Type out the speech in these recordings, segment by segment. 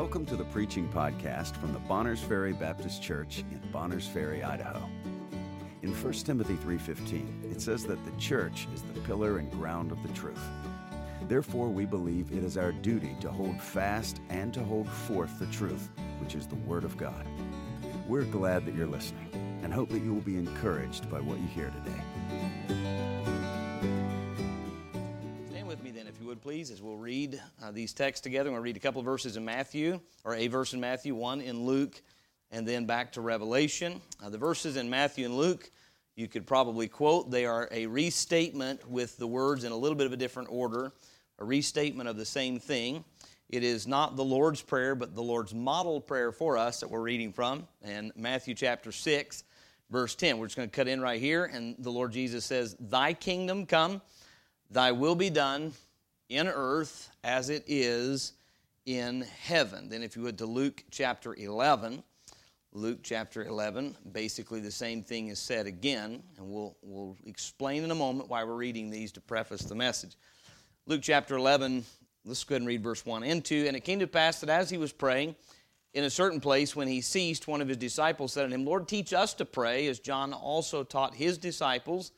Welcome to the preaching podcast from the Bonners Ferry Baptist Church in Bonners Ferry, Idaho. In 1 Timothy 3:15, it says that the church is the pillar and ground of the truth. Therefore, we believe it is our duty to hold fast and to hold forth the truth, which is the word of God. We're glad that you're listening and hope that you will be encouraged by what you hear today. Read uh, these texts together. We'll read a couple verses in Matthew, or a verse in Matthew, one in Luke, and then back to Revelation. Uh, the verses in Matthew and Luke you could probably quote. They are a restatement with the words in a little bit of a different order, a restatement of the same thing. It is not the Lord's Prayer, but the Lord's model prayer for us that we're reading from. And Matthew chapter 6, verse 10. We're just going to cut in right here. And the Lord Jesus says, Thy kingdom come, thy will be done in earth as it is in heaven. Then, if you would, to Luke chapter 11. Luke chapter 11, basically the same thing is said again, and we'll, we'll explain in a moment why we're reading these to preface the message. Luke chapter 11, let's go ahead and read verse 1 and 2. And it came to pass that as he was praying in a certain place, when he ceased, one of his disciples said unto him, Lord, teach us to pray, as John also taught his disciples.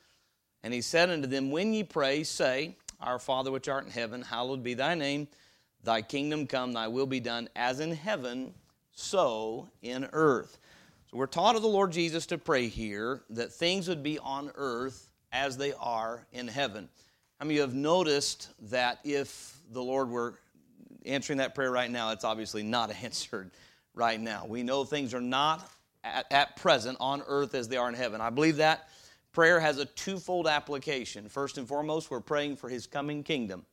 And he said unto them, When ye pray, say, Our Father which art in heaven, hallowed be thy name. Thy kingdom come, thy will be done, as in heaven, so in earth. So we're taught of the Lord Jesus to pray here that things would be on earth as they are in heaven. How many of you have noticed that if the Lord were answering that prayer right now, it's obviously not answered right now. We know things are not at, at present on earth as they are in heaven. I believe that prayer has a twofold application. First and foremost, we're praying for his coming kingdom.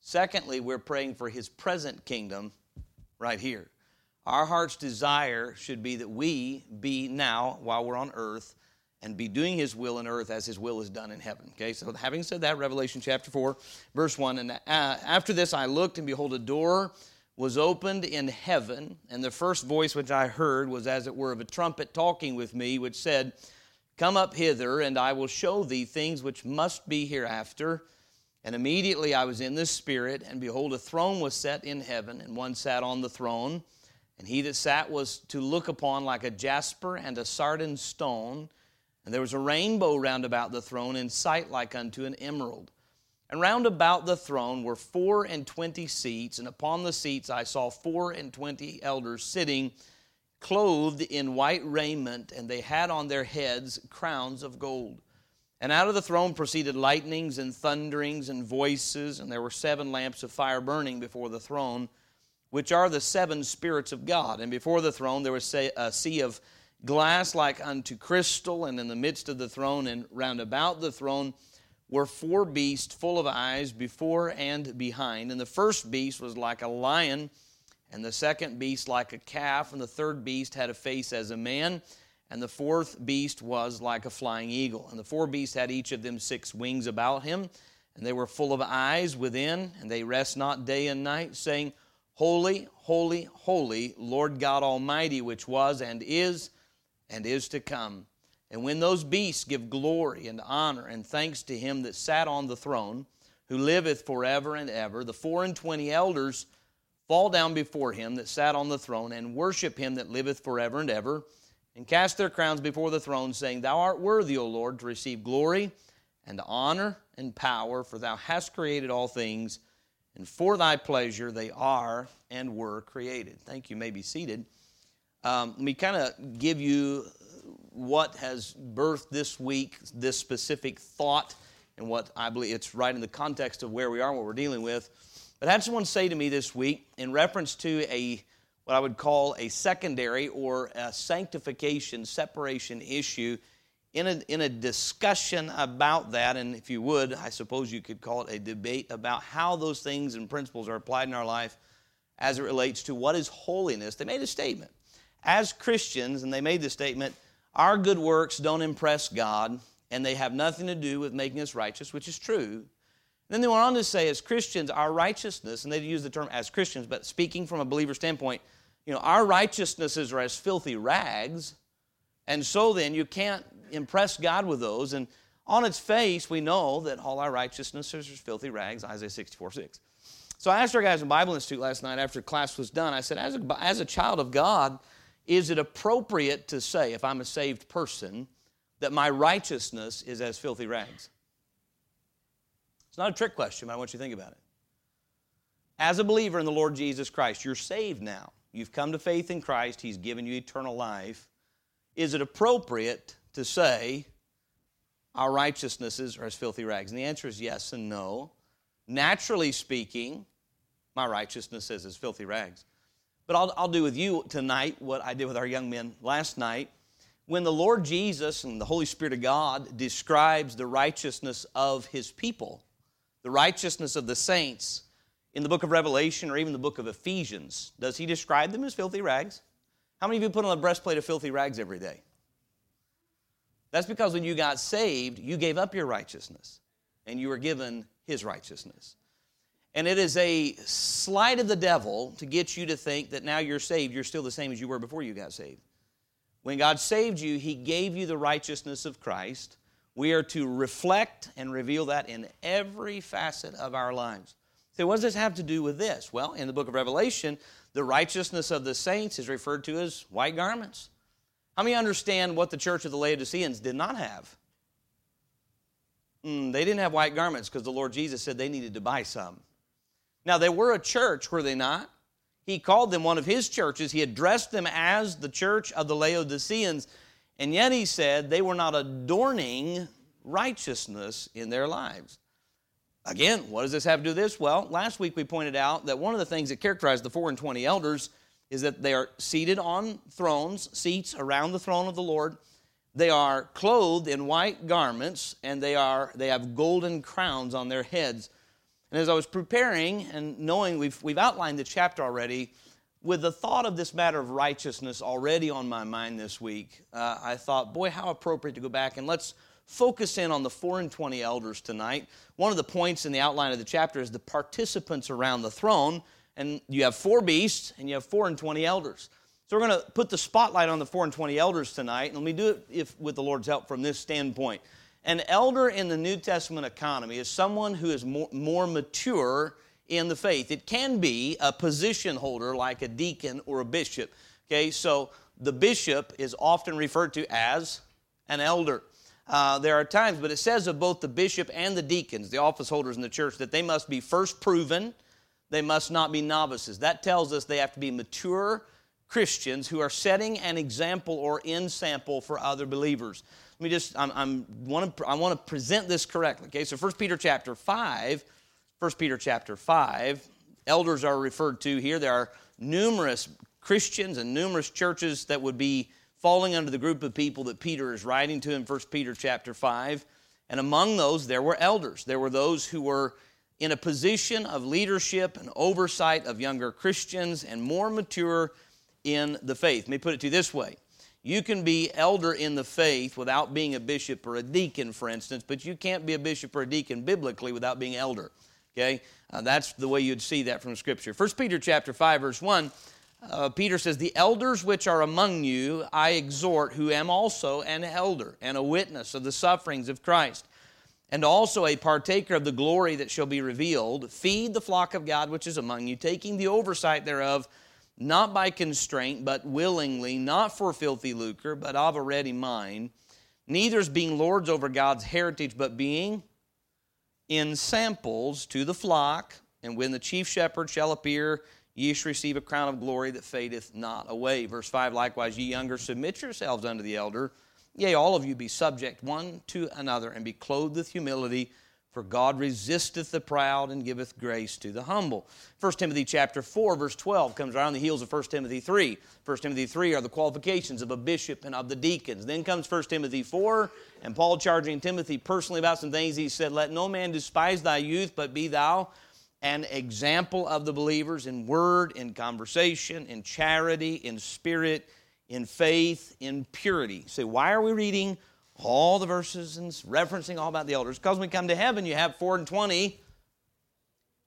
Secondly, we're praying for his present kingdom right here. Our heart's desire should be that we be now, while we're on earth, and be doing his will in earth as his will is done in heaven. Okay, so having said that, Revelation chapter 4, verse 1 And uh, after this I looked, and behold, a door was opened in heaven, and the first voice which I heard was as it were of a trumpet talking with me, which said, Come up hither, and I will show thee things which must be hereafter. And immediately I was in the Spirit, and behold, a throne was set in heaven, and one sat on the throne. And he that sat was to look upon like a jasper and a sardine stone. And there was a rainbow round about the throne, in sight like unto an emerald. And round about the throne were four and twenty seats, and upon the seats I saw four and twenty elders sitting, clothed in white raiment, and they had on their heads crowns of gold. And out of the throne proceeded lightnings and thunderings and voices, and there were seven lamps of fire burning before the throne which are the seven spirits of God. And before the throne there was a sea of glass like unto crystal, and in the midst of the throne and round about the throne were four beasts full of eyes before and behind. And the first beast was like a lion, and the second beast like a calf, and the third beast had a face as a man. And the fourth beast was like a flying eagle. And the four beasts had each of them six wings about him, and they were full of eyes within, and they rest not day and night, saying, Holy, holy, holy, Lord God Almighty, which was and is and is to come. And when those beasts give glory and honor and thanks to him that sat on the throne, who liveth forever and ever, the four and twenty elders fall down before him that sat on the throne and worship him that liveth forever and ever, and cast their crowns before the throne, saying, Thou art worthy, O Lord, to receive glory and honor and power, for thou hast created all things and for thy pleasure they are and were created. Thank you. you may be seated. Um, let me kind of give you what has birthed this week, this specific thought, and what I believe it's right in the context of where we are what we're dealing with. But I had someone say to me this week, in reference to a what I would call a secondary or a sanctification separation issue in a, in a discussion about that, and if you would, I suppose you could call it a debate about how those things and principles are applied in our life as it relates to what is holiness, they made a statement. As Christians, and they made the statement, our good works don't impress God, and they have nothing to do with making us righteous, which is true. Then they went on to say, as Christians, our righteousness, and they use the term as Christians, but speaking from a believer standpoint, you know, our righteousnesses are as filthy rags, and so then you can't impress God with those. And on its face, we know that all our righteousnesses are filthy rags, Isaiah 64 6. So I asked our guys in Bible Institute last night after class was done, I said, as a, as a child of God, is it appropriate to say, if I'm a saved person, that my righteousness is as filthy rags? It's not a trick question, but I want you to think about it. As a believer in the Lord Jesus Christ, you're saved now. You've come to faith in Christ, He's given you eternal life. Is it appropriate to say, our righteousnesses are as filthy rags? And the answer is yes and no. Naturally speaking, my righteousness is as filthy rags. But I'll, I'll do with you tonight what I did with our young men last night. When the Lord Jesus and the Holy Spirit of God describes the righteousness of His people, the righteousness of the saints in the book of Revelation or even the book of Ephesians, does He describe them as filthy rags? How many of you put on a breastplate of filthy rags every day? That's because when you got saved, you gave up your righteousness and you were given his righteousness. And it is a sleight of the devil to get you to think that now you're saved, you're still the same as you were before you got saved. When God saved you, he gave you the righteousness of Christ. We are to reflect and reveal that in every facet of our lives. So, what does this have to do with this? Well, in the book of Revelation, the righteousness of the saints is referred to as white garments. How many understand what the church of the Laodiceans did not have? Mm, they didn't have white garments because the Lord Jesus said they needed to buy some. Now, they were a church, were they not? He called them one of his churches. He addressed them as the church of the Laodiceans, and yet he said they were not adorning righteousness in their lives. Again, what does this have to do with this? Well, last week we pointed out that one of the things that characterized the four and twenty elders is that they are seated on thrones, seats around the throne of the Lord. They are clothed in white garments, and they, are, they have golden crowns on their heads. And as I was preparing and knowing we've, we've outlined the chapter already, with the thought of this matter of righteousness already on my mind this week, uh, I thought, boy, how appropriate to go back and let's focus in on the 4 and 20 elders tonight. One of the points in the outline of the chapter is the participants around the throne, and you have four beasts and you have 4 and 20 elders. So we're going to put the spotlight on the 4 and 20 elders tonight, and let me do it if, with the Lord's help from this standpoint. An elder in the New Testament economy is someone who is more, more mature in the faith. It can be a position holder like a deacon or a bishop. Okay, so the bishop is often referred to as an elder. Uh, there are times, but it says of both the bishop and the deacons, the office holders in the church, that they must be first proven, they must not be novices. That tells us they have to be mature Christians who are setting an example or in sample for other believers. Let me just, I'm, I'm want to, I want to present this correctly. Okay, so 1 Peter chapter 5, 1 Peter chapter 5, elders are referred to here. There are numerous Christians and numerous churches that would be falling under the group of people that Peter is writing to in 1 Peter chapter 5. And among those, there were elders. There were those who were in a position of leadership and oversight of younger Christians and more mature in the faith. Let me put it to you this way. You can be elder in the faith without being a bishop or a deacon, for instance, but you can't be a bishop or a deacon biblically without being elder. Okay? Uh, that's the way you'd see that from Scripture. 1 Peter chapter 5, verse 1, uh, Peter says, The elders which are among you I exhort, who am also an elder and a witness of the sufferings of Christ, and also a partaker of the glory that shall be revealed. Feed the flock of God which is among you, taking the oversight thereof not by constraint, but willingly, not for filthy lucre, but of a ready mind, neither as being lords over God's heritage, but being in samples to the flock. And when the chief shepherd shall appear, ye shall receive a crown of glory that fadeth not away. Verse 5 Likewise, ye younger, submit yourselves unto the elder. Yea, all of you be subject one to another, and be clothed with humility. For God resisteth the proud and giveth grace to the humble. 1 Timothy chapter 4, verse 12 comes right on the heels of 1 Timothy 3. 1 Timothy 3 are the qualifications of a bishop and of the deacons. Then comes 1 Timothy 4, and Paul charging Timothy personally about some things. He said, Let no man despise thy youth, but be thou an example of the believers in word, in conversation, in charity, in spirit, in faith, in purity. Say, so why are we reading all the verses and referencing all about the elders. Because when we come to heaven, you have 4 and 20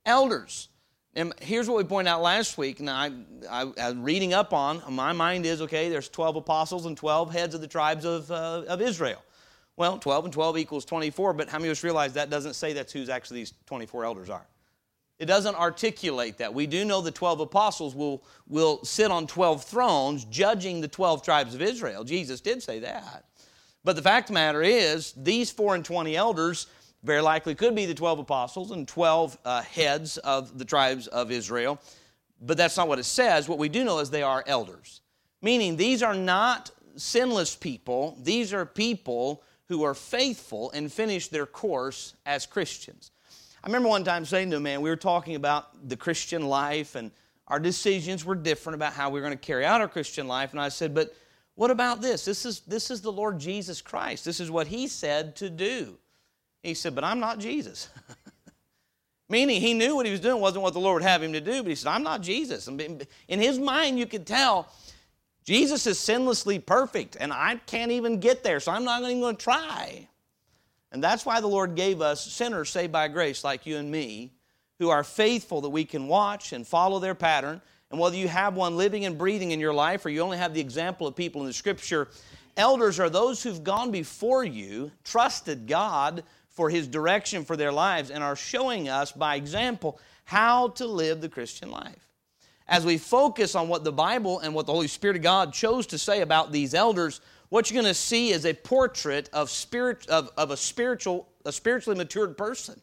elders. And here's what we pointed out last week. and I, I, I'm reading up on, my mind is okay, there's 12 apostles and 12 heads of the tribes of, uh, of Israel. Well, 12 and 12 equals 24, but how many of us realize that doesn't say that's who's actually these 24 elders are? It doesn't articulate that. We do know the 12 apostles will, will sit on 12 thrones judging the 12 tribes of Israel. Jesus did say that. But the fact of the matter is, these 4 and 20 elders very likely could be the 12 apostles and 12 uh, heads of the tribes of Israel. But that's not what it says. What we do know is they are elders, meaning these are not sinless people, these are people who are faithful and finish their course as Christians. I remember one time saying to a man, we were talking about the Christian life and our decisions were different about how we were going to carry out our Christian life. And I said, but what about this? This is, this is the Lord Jesus Christ. This is what he said to do. He said, but I'm not Jesus. Meaning he knew what he was doing wasn't what the Lord would have him to do, but he said, I'm not Jesus. In his mind, you could tell Jesus is sinlessly perfect, and I can't even get there, so I'm not even going to try. And that's why the Lord gave us sinners saved by grace, like you and me, who are faithful that we can watch and follow their pattern. And whether you have one living and breathing in your life or you only have the example of people in the scripture, elders are those who've gone before you, trusted God for His direction for their lives, and are showing us by example how to live the Christian life. As we focus on what the Bible and what the Holy Spirit of God chose to say about these elders, what you're going to see is a portrait of, spirit, of, of a, spiritual, a spiritually matured person.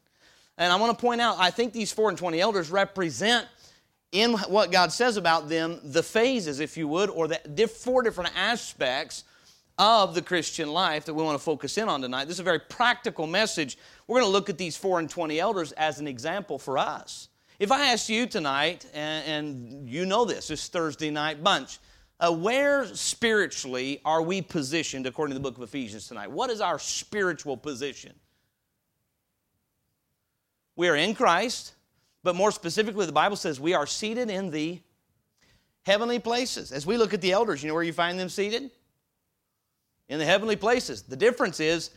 And I want to point out, I think these four and 20 elders represent in what God says about them the phases, if you would, or the four different aspects of the Christian life that we want to focus in on tonight. This is a very practical message. We're going to look at these four and 20 elders as an example for us. If I ask you tonight, and, and you know this, this Thursday night bunch, uh, where spiritually are we positioned according to the book of Ephesians tonight? What is our spiritual position? We are in Christ, but more specifically, the Bible says we are seated in the heavenly places. As we look at the elders, you know where you find them seated? In the heavenly places. The difference is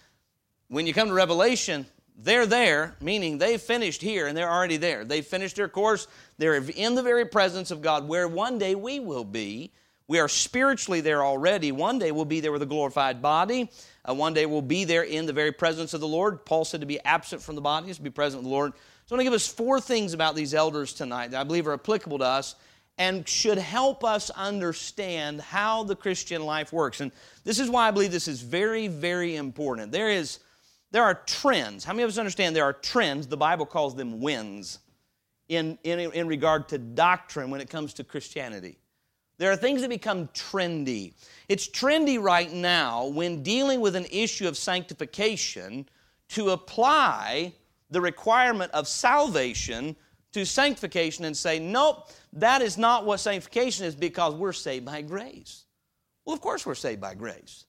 when you come to Revelation, they're there, meaning they've finished here and they're already there. They've finished their course. They're in the very presence of God, where one day we will be we are spiritually there already. One day we'll be there with a glorified body. Uh, one day we'll be there in the very presence of the Lord. Paul said to be absent from the body is to be present with the Lord. So I want to give us four things about these elders tonight that I believe are applicable to us and should help us understand how the Christian life works. And this is why I believe this is very, very important. There is there are trends. How many of us understand there are trends? The Bible calls them winds in, in, in regard to doctrine when it comes to Christianity. There are things that become trendy. It's trendy right now when dealing with an issue of sanctification to apply the requirement of salvation to sanctification and say, nope, that is not what sanctification is because we're saved by grace. Well, of course, we're saved by grace.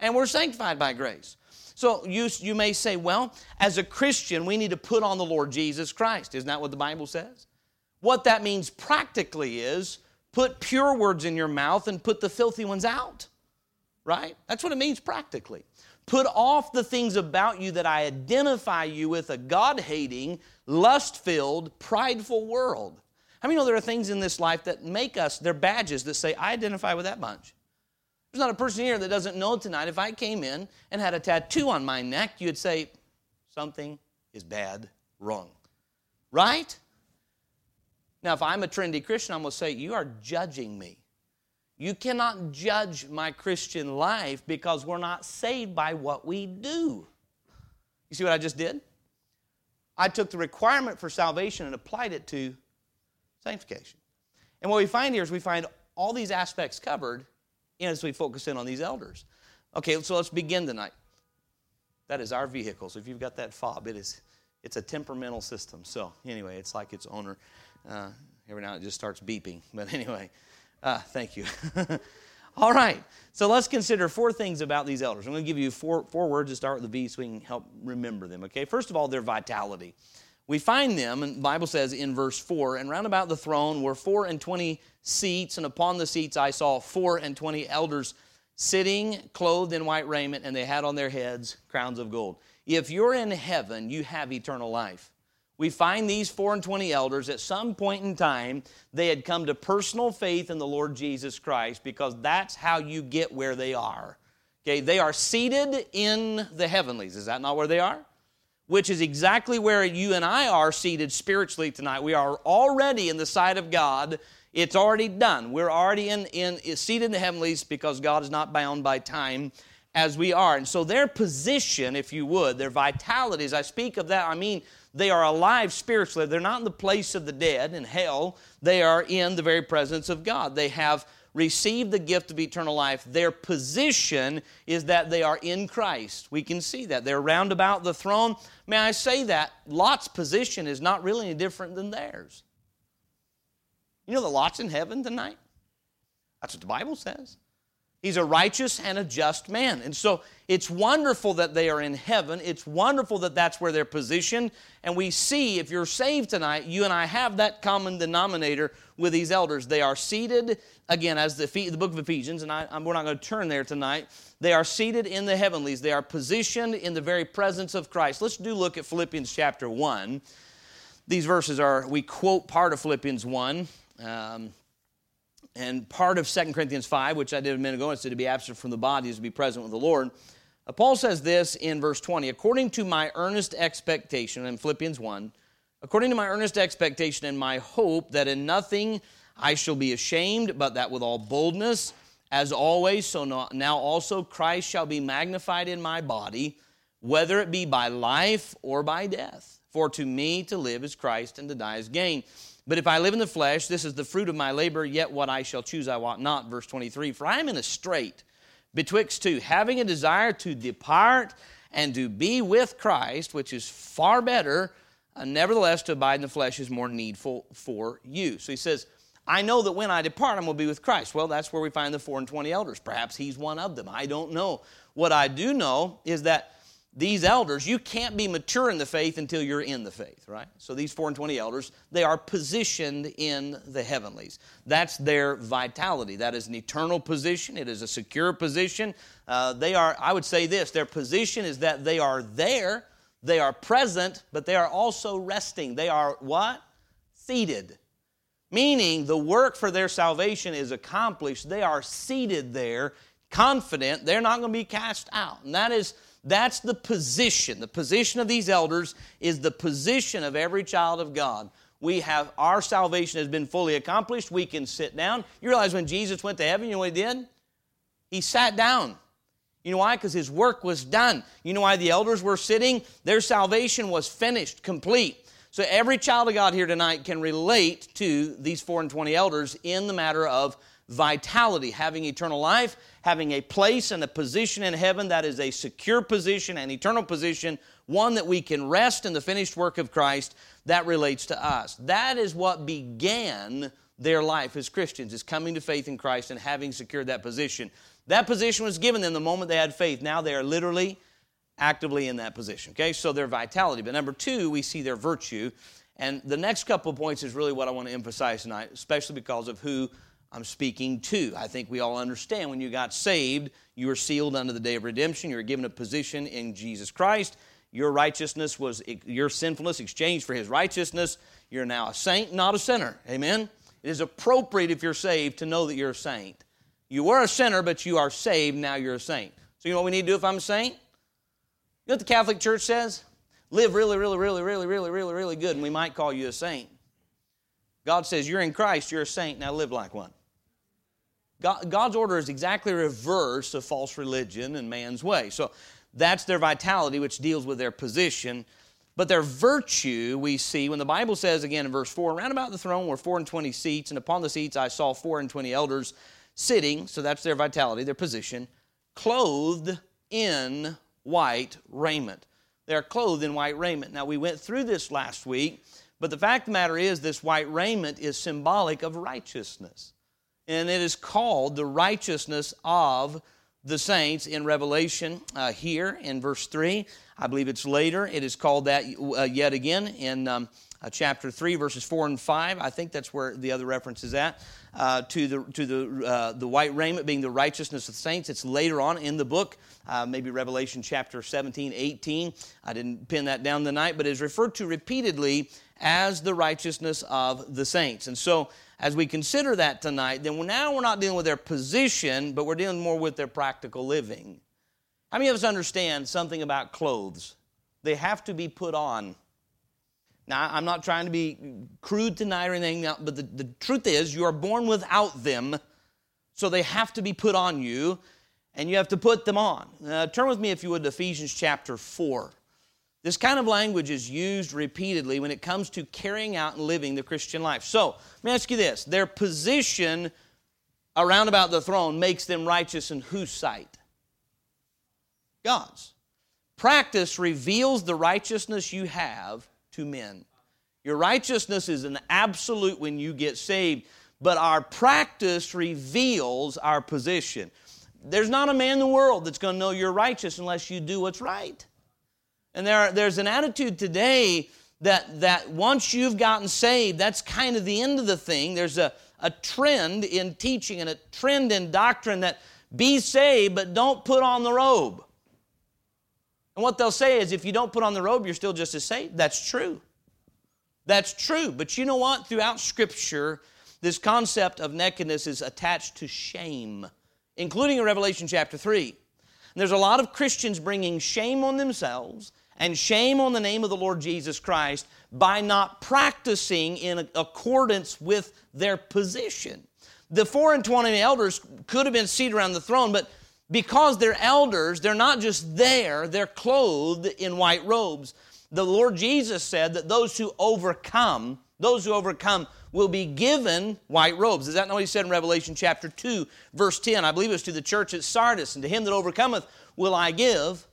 And we're sanctified by grace. So you, you may say, well, as a Christian, we need to put on the Lord Jesus Christ. Isn't that what the Bible says? What that means practically is Put pure words in your mouth and put the filthy ones out. Right? That's what it means practically. Put off the things about you that I identify you with a God hating, lust filled, prideful world. How many know there are things in this life that make us, they're badges that say, I identify with that bunch? There's not a person here that doesn't know tonight. If I came in and had a tattoo on my neck, you'd say, something is bad, wrong. Right? Now, if I'm a trendy Christian, I'm going to say, You are judging me. You cannot judge my Christian life because we're not saved by what we do. You see what I just did? I took the requirement for salvation and applied it to sanctification. And what we find here is we find all these aspects covered as we focus in on these elders. Okay, so let's begin tonight. That is our vehicle. So if you've got that fob, it is it's a temperamental system. So anyway, it's like its owner. Uh, every now and it just starts beeping. But anyway, uh, thank you. All right, so let's consider four things about these elders. I'm going to give you four, four words to start with the V so we can help remember them. Okay, first of all, their vitality. We find them, and the Bible says in verse 4, and round about the throne were four and twenty seats, and upon the seats I saw four and twenty elders sitting, clothed in white raiment, and they had on their heads crowns of gold. If you're in heaven, you have eternal life we find these four and twenty elders at some point in time, they had come to personal faith in the Lord Jesus Christ because that's how you get where they are. Okay, they are seated in the heavenlies. Is that not where they are? which is exactly where you and I are seated spiritually tonight. We are already in the sight of God. It's already done. We're already in, in seated in the heavenlies because God is not bound by time as we are. And so their position, if you would, their vitality, as I speak of that, I mean they are alive spiritually. They're not in the place of the dead in hell. They are in the very presence of God. They have received the gift of eternal life. Their position is that they are in Christ. We can see that. They're round about the throne. May I say that Lot's position is not really any different than theirs. You know that Lot's in heaven tonight? That's what the Bible says. He's a righteous and a just man. And so it's wonderful that they are in heaven. It's wonderful that that's where they're positioned. And we see, if you're saved tonight, you and I have that common denominator with these elders. They are seated, again, as the, the book of Ephesians, and I, we're not going to turn there tonight. They are seated in the heavenlies. They are positioned in the very presence of Christ. Let's do look at Philippians chapter 1. These verses are, we quote part of Philippians 1. Um, and part of 2 Corinthians 5, which I did a minute ago, it said to be absent from the body is to be present with the Lord. Uh, Paul says this in verse 20 according to my earnest expectation, in Philippians 1, according to my earnest expectation and my hope that in nothing I shall be ashamed, but that with all boldness, as always, so now also Christ shall be magnified in my body, whether it be by life or by death. For to me to live is Christ, and to die is gain. But if I live in the flesh, this is the fruit of my labor, yet what I shall choose I want not. Verse 23 For I am in a strait betwixt two, having a desire to depart and to be with Christ, which is far better. Uh, nevertheless, to abide in the flesh is more needful for you. So he says, I know that when I depart, I'm going to be with Christ. Well, that's where we find the four and twenty elders. Perhaps he's one of them. I don't know. What I do know is that these elders, you can't be mature in the faith until you're in the faith, right? So these 4 and 20 elders, they are positioned in the heavenlies. That's their vitality. That is an eternal position, it is a secure position. Uh, they are, I would say this, their position is that they are there, they are present, but they are also resting. They are what? Seated. Meaning the work for their salvation is accomplished. They are seated there, confident they're not going to be cast out. And that is that's the position. The position of these elders is the position of every child of God. We have our salvation has been fully accomplished. We can sit down. You realize when Jesus went to heaven, you know what he did? He sat down. You know why? Because his work was done. You know why the elders were sitting? Their salvation was finished, complete. So every child of God here tonight can relate to these four and twenty elders in the matter of vitality, having eternal life, having a place and a position in heaven that is a secure position, an eternal position, one that we can rest in the finished work of Christ, that relates to us. That is what began their life as Christians, is coming to faith in Christ and having secured that position. That position was given them the moment they had faith. Now they are literally actively in that position. Okay, so their vitality. But number two, we see their virtue. And the next couple of points is really what I want to emphasize tonight, especially because of who I'm speaking to. I think we all understand when you got saved, you were sealed unto the day of redemption. You were given a position in Jesus Christ. Your righteousness was your sinfulness exchanged for his righteousness. You're now a saint, not a sinner. Amen? It is appropriate if you're saved to know that you're a saint. You were a sinner, but you are saved, now you're a saint. So, you know what we need to do if I'm a saint? You know what the Catholic Church says? Live really, really, really, really, really, really, really good, and we might call you a saint. God says, You're in Christ, you're a saint, now live like one. God, God's order is exactly reverse of false religion and man's way. So that's their vitality, which deals with their position. But their virtue, we see when the Bible says again in verse 4 Around about the throne were four and twenty seats, and upon the seats I saw four and twenty elders sitting. So that's their vitality, their position, clothed in white raiment. They're clothed in white raiment. Now, we went through this last week, but the fact of the matter is, this white raiment is symbolic of righteousness and it is called the righteousness of the saints in Revelation uh, here in verse 3. I believe it's later. It is called that uh, yet again in um, uh, chapter 3, verses 4 and 5. I think that's where the other reference is at. Uh, to the, to the, uh, the white raiment being the righteousness of the saints. It's later on in the book, uh, maybe Revelation chapter 17, 18. I didn't pin that down tonight, but it is referred to repeatedly as the righteousness of the saints. And so as we consider that tonight, then now we're not dealing with their position, but we're dealing more with their practical living. How many of us understand something about clothes? they have to be put on. Now, I'm not trying to be crude tonight or anything, but the, the truth is, you are born without them, so they have to be put on you, and you have to put them on. Uh, turn with me, if you would, to Ephesians chapter 4. This kind of language is used repeatedly when it comes to carrying out and living the Christian life. So, let me ask you this their position around about the throne makes them righteous in whose sight? God's. Practice reveals the righteousness you have to men. Your righteousness is an absolute when you get saved, but our practice reveals our position. There's not a man in the world that's going to know you're righteous unless you do what's right. And there, there's an attitude today that, that once you've gotten saved, that's kind of the end of the thing. There's a, a trend in teaching and a trend in doctrine that be saved, but don't put on the robe. And what they'll say is if you don't put on the robe, you're still just as saved. That's true. That's true. But you know what? Throughout Scripture, this concept of nakedness is attached to shame, including in Revelation chapter 3. And there's a lot of Christians bringing shame on themselves and shame on the name of the Lord Jesus Christ by not practicing in accordance with their position. The four and twenty elders could have been seated around the throne, but because they're elders, they're not just there, they're clothed in white robes. The Lord Jesus said that those who overcome, those who overcome will be given white robes. Is that not what he said in Revelation chapter 2, verse 10? I believe it was to the church at Sardis, and to him that overcometh will I give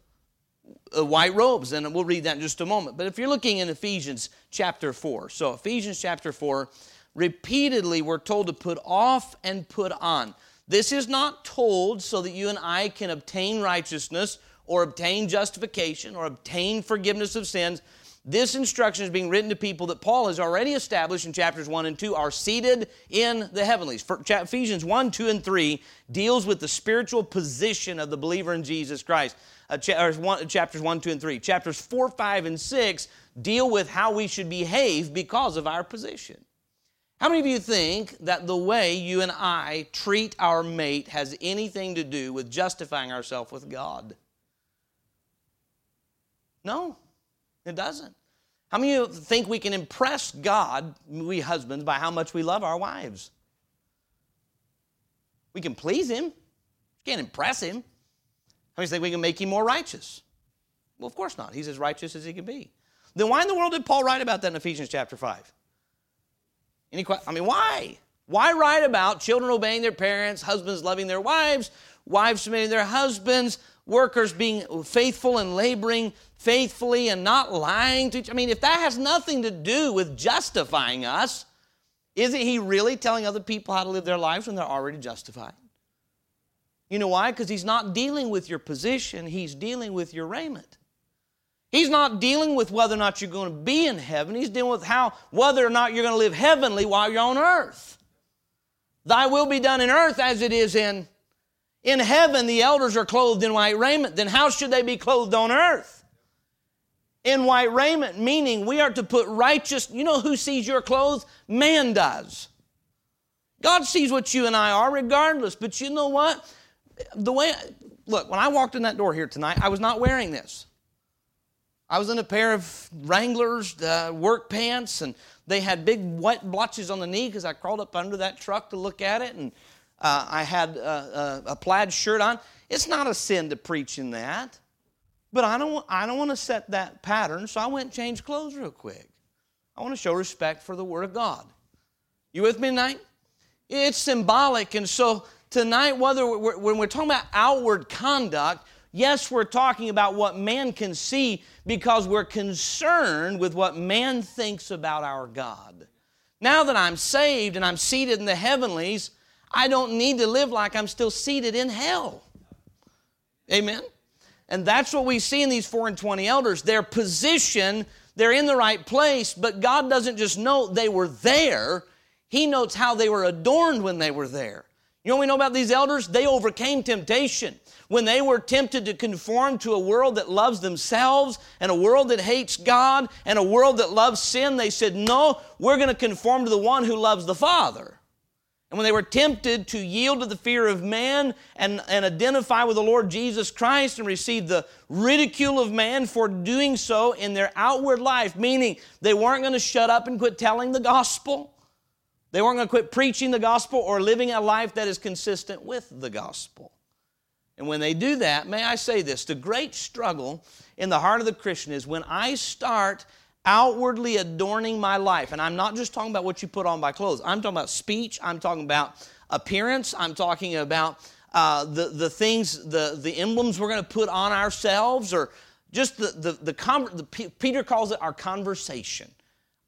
uh, white robes. And we'll read that in just a moment. But if you're looking in Ephesians chapter 4, so Ephesians chapter 4, repeatedly we're told to put off and put on. This is not told so that you and I can obtain righteousness or obtain justification or obtain forgiveness of sins. This instruction is being written to people that Paul has already established in chapters 1 and 2 are seated in the heavenlies. Ephesians 1, 2, and 3 deals with the spiritual position of the believer in Jesus Christ. Uh, one, chapters 1, 2, and 3. Chapters 4, 5, and 6 deal with how we should behave because of our position. How many of you think that the way you and I treat our mate has anything to do with justifying ourselves with God? No, it doesn't. How many of you think we can impress God, we husbands, by how much we love our wives? We can please Him. can't impress Him. How many think we can make Him more righteous? Well, of course not. He's as righteous as He can be. Then why in the world did Paul write about that in Ephesians chapter 5? Any question? I mean, why? Why write about children obeying their parents, husbands loving their wives, wives submitting their husbands, workers being faithful and laboring faithfully and not lying to each I mean, if that has nothing to do with justifying us, isn't he really telling other people how to live their lives when they're already justified? You know why? Because he's not dealing with your position, he's dealing with your raiment. He's not dealing with whether or not you're going to be in heaven. He's dealing with how whether or not you're going to live heavenly while you're on earth. Thy will be done in earth as it is in in heaven. The elders are clothed in white raiment. Then how should they be clothed on earth? In white raiment, meaning we are to put righteous. You know who sees your clothes? Man does. God sees what you and I are, regardless. But you know what? The way look when I walked in that door here tonight, I was not wearing this. I was in a pair of Wranglers uh, work pants, and they had big white blotches on the knee because I crawled up under that truck to look at it, and uh, I had a, a, a plaid shirt on. It's not a sin to preach in that, but I don't, I don't want to set that pattern, so I went and changed clothes real quick. I want to show respect for the Word of God. You with me tonight? It's symbolic, and so tonight, whether we're, when we're talking about outward conduct, Yes, we're talking about what man can see because we're concerned with what man thinks about our God. Now that I'm saved and I'm seated in the heavenlies, I don't need to live like I'm still seated in hell. Amen? And that's what we see in these 4 and 20 elders. Their position, they're in the right place, but God doesn't just know they were there, He notes how they were adorned when they were there. You know what we know about these elders? They overcame temptation when they were tempted to conform to a world that loves themselves and a world that hates God and a world that loves sin, they said, No, we're going to conform to the one who loves the Father. And when they were tempted to yield to the fear of man and, and identify with the Lord Jesus Christ and receive the ridicule of man for doing so in their outward life, meaning they weren't going to shut up and quit telling the gospel, they weren't going to quit preaching the gospel or living a life that is consistent with the gospel. And when they do that, may I say this the great struggle in the heart of the Christian is when I start outwardly adorning my life. And I'm not just talking about what you put on by clothes, I'm talking about speech, I'm talking about appearance, I'm talking about uh, the, the things, the, the emblems we're going to put on ourselves, or just the, the, the, the, Peter calls it our conversation,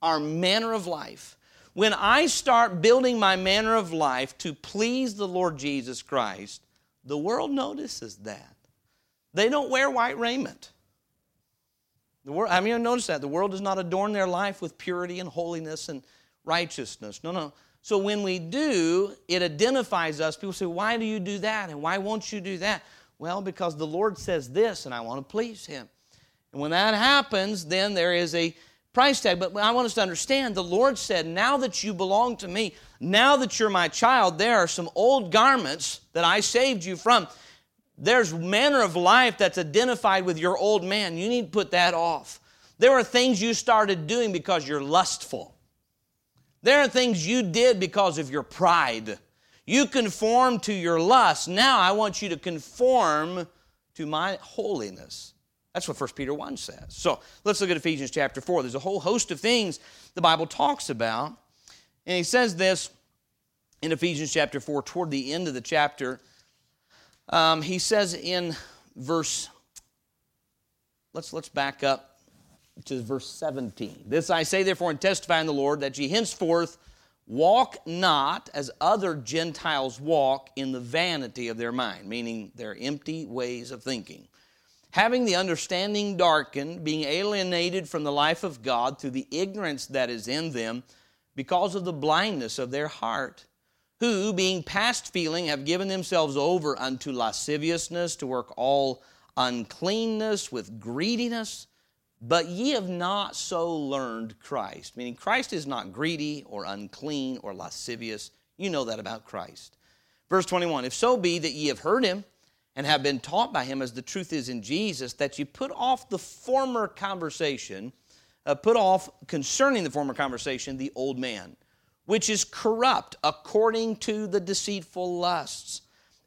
our manner of life. When I start building my manner of life to please the Lord Jesus Christ, the world notices that. They don't wear white raiment. The world, I mean, notice that the world does not adorn their life with purity and holiness and righteousness. No, no. So when we do, it identifies us. People say, Why do you do that? And why won't you do that? Well, because the Lord says this, and I want to please Him. And when that happens, then there is a price tag. But I want us to understand the Lord said, Now that you belong to me, now that you're my child, there are some old garments that I saved you from there's manner of life that's identified with your old man. You need to put that off. There are things you started doing because you're lustful. There are things you did because of your pride. You conform to your lust. Now I want you to conform to my holiness. That's what 1 Peter 1 says. So let's look at Ephesians chapter 4. There's a whole host of things the Bible talks about. And he says this in Ephesians chapter 4, toward the end of the chapter. Um, he says in verse, let's, let's back up to verse 17. This I say, therefore, and testify in the Lord, that ye henceforth walk not as other Gentiles walk in the vanity of their mind, meaning their empty ways of thinking. Having the understanding darkened, being alienated from the life of God through the ignorance that is in them, because of the blindness of their heart who, being past feeling, have given themselves over unto lasciviousness to work all uncleanness with greediness. But ye have not so learned Christ. Meaning, Christ is not greedy or unclean or lascivious. You know that about Christ. Verse 21 If so be that ye have heard him and have been taught by him as the truth is in Jesus, that you put off the former conversation, uh, put off concerning the former conversation the old man which is corrupt according to the deceitful lusts.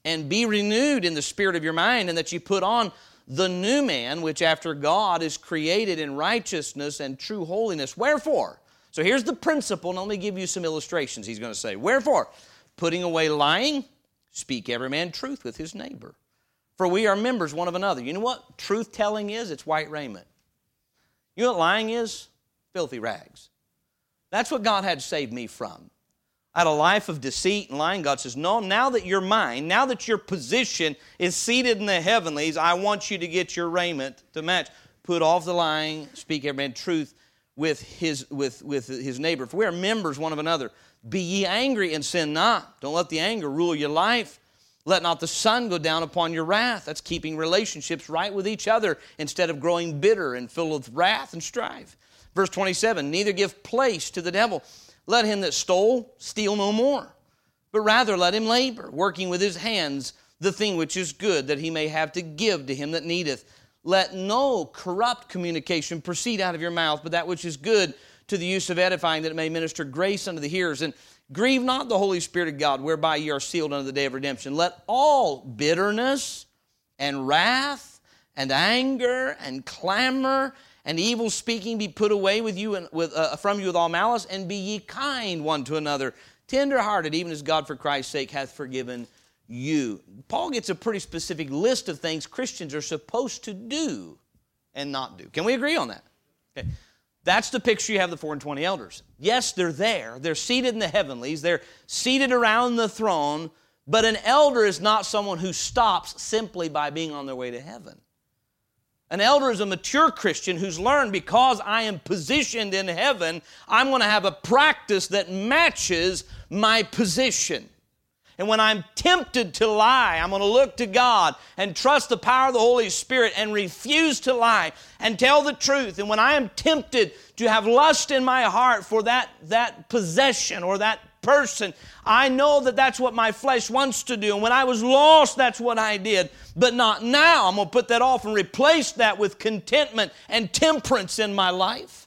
And be renewed in the spirit of your mind, and that you put on the new man, which after God is created in righteousness and true holiness. Wherefore? So here's the principle, and let me give you some illustrations. He's going to say, Wherefore? Putting away lying, speak every man truth with his neighbor. For we are members one of another. You know what truth telling is? It's white raiment. You know what lying is? Filthy rags. That's what God had saved me from. I had a life of deceit and lying. God says, No, now that you're mine, now that your position is seated in the heavenlies, I want you to get your raiment to match. Put off the lying, speak every man truth with his, with, with his neighbor. For we are members one of another. Be ye angry and sin not. Don't let the anger rule your life. Let not the sun go down upon your wrath. That's keeping relationships right with each other instead of growing bitter and filled with wrath and strife. Verse 27 Neither give place to the devil. Let him that stole steal no more, but rather let him labor, working with his hands the thing which is good, that he may have to give to him that needeth. Let no corrupt communication proceed out of your mouth, but that which is good to the use of edifying, that it may minister grace unto the hearers. And grieve not the Holy Spirit of God, whereby ye are sealed unto the day of redemption. Let all bitterness and wrath and anger and clamor and evil speaking be put away with you and with, uh, from you with all malice, and be ye kind one to another, tenderhearted, even as God for Christ's sake hath forgiven you. Paul gets a pretty specific list of things Christians are supposed to do and not do. Can we agree on that? Okay. That's the picture you have the four and twenty elders. Yes, they're there. They're seated in the heavenlies. They're seated around the throne. But an elder is not someone who stops simply by being on their way to heaven. An elder is a mature Christian who's learned because I am positioned in heaven, I'm going to have a practice that matches my position. And when I'm tempted to lie, I'm going to look to God and trust the power of the Holy Spirit and refuse to lie and tell the truth. And when I am tempted to have lust in my heart for that, that possession or that person, I know that that's what my flesh wants to do. And when I was lost, that's what I did. But not now. I'm going to put that off and replace that with contentment and temperance in my life.